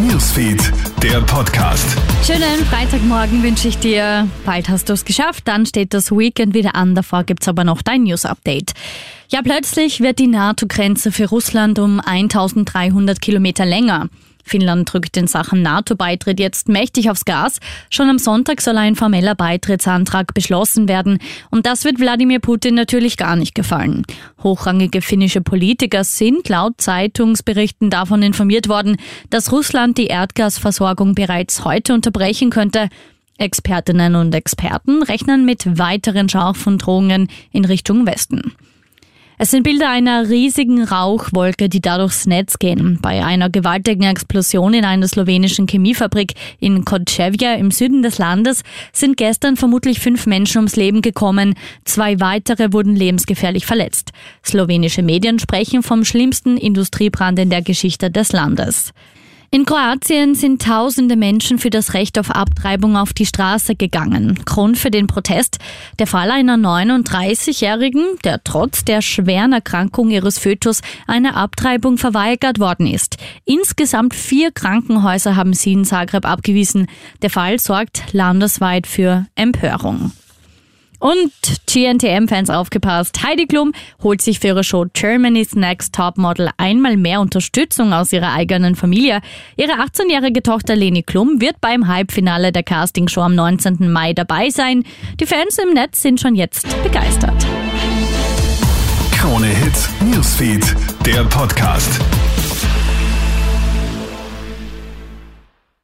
Newsfeed, der Podcast. Schönen Freitagmorgen wünsche ich dir. Bald hast du es geschafft, dann steht das Weekend wieder an. Davor gibt's aber noch dein News-Update. Ja, plötzlich wird die NATO-Grenze für Russland um 1300 Kilometer länger. Finnland drückt in Sachen NATO-Beitritt jetzt mächtig aufs Gas. Schon am Sonntag soll ein formeller Beitrittsantrag beschlossen werden. Und das wird Wladimir Putin natürlich gar nicht gefallen. Hochrangige finnische Politiker sind laut Zeitungsberichten davon informiert worden, dass Russland die Erdgasversorgung bereits heute unterbrechen könnte. Expertinnen und Experten rechnen mit weiteren scharfen Drohungen in Richtung Westen. Es sind Bilder einer riesigen Rauchwolke, die da durchs Netz gehen. Bei einer gewaltigen Explosion in einer slowenischen Chemiefabrik in Kodschevja im Süden des Landes sind gestern vermutlich fünf Menschen ums Leben gekommen. Zwei weitere wurden lebensgefährlich verletzt. Slowenische Medien sprechen vom schlimmsten Industriebrand in der Geschichte des Landes. In Kroatien sind tausende Menschen für das Recht auf Abtreibung auf die Straße gegangen. Grund für den Protest der Fall einer 39-Jährigen, der trotz der schweren Erkrankung ihres Fötus eine Abtreibung verweigert worden ist. Insgesamt vier Krankenhäuser haben sie in Zagreb abgewiesen. Der Fall sorgt landesweit für Empörung. Und GNTM-Fans aufgepasst. Heidi Klum holt sich für ihre Show Germany's Next Top Model einmal mehr Unterstützung aus ihrer eigenen Familie. Ihre 18-jährige Tochter Leni Klum wird beim Halbfinale der Castingshow am 19. Mai dabei sein. Die Fans im Netz sind schon jetzt begeistert. Krone Hits, Newsfeed, der Podcast.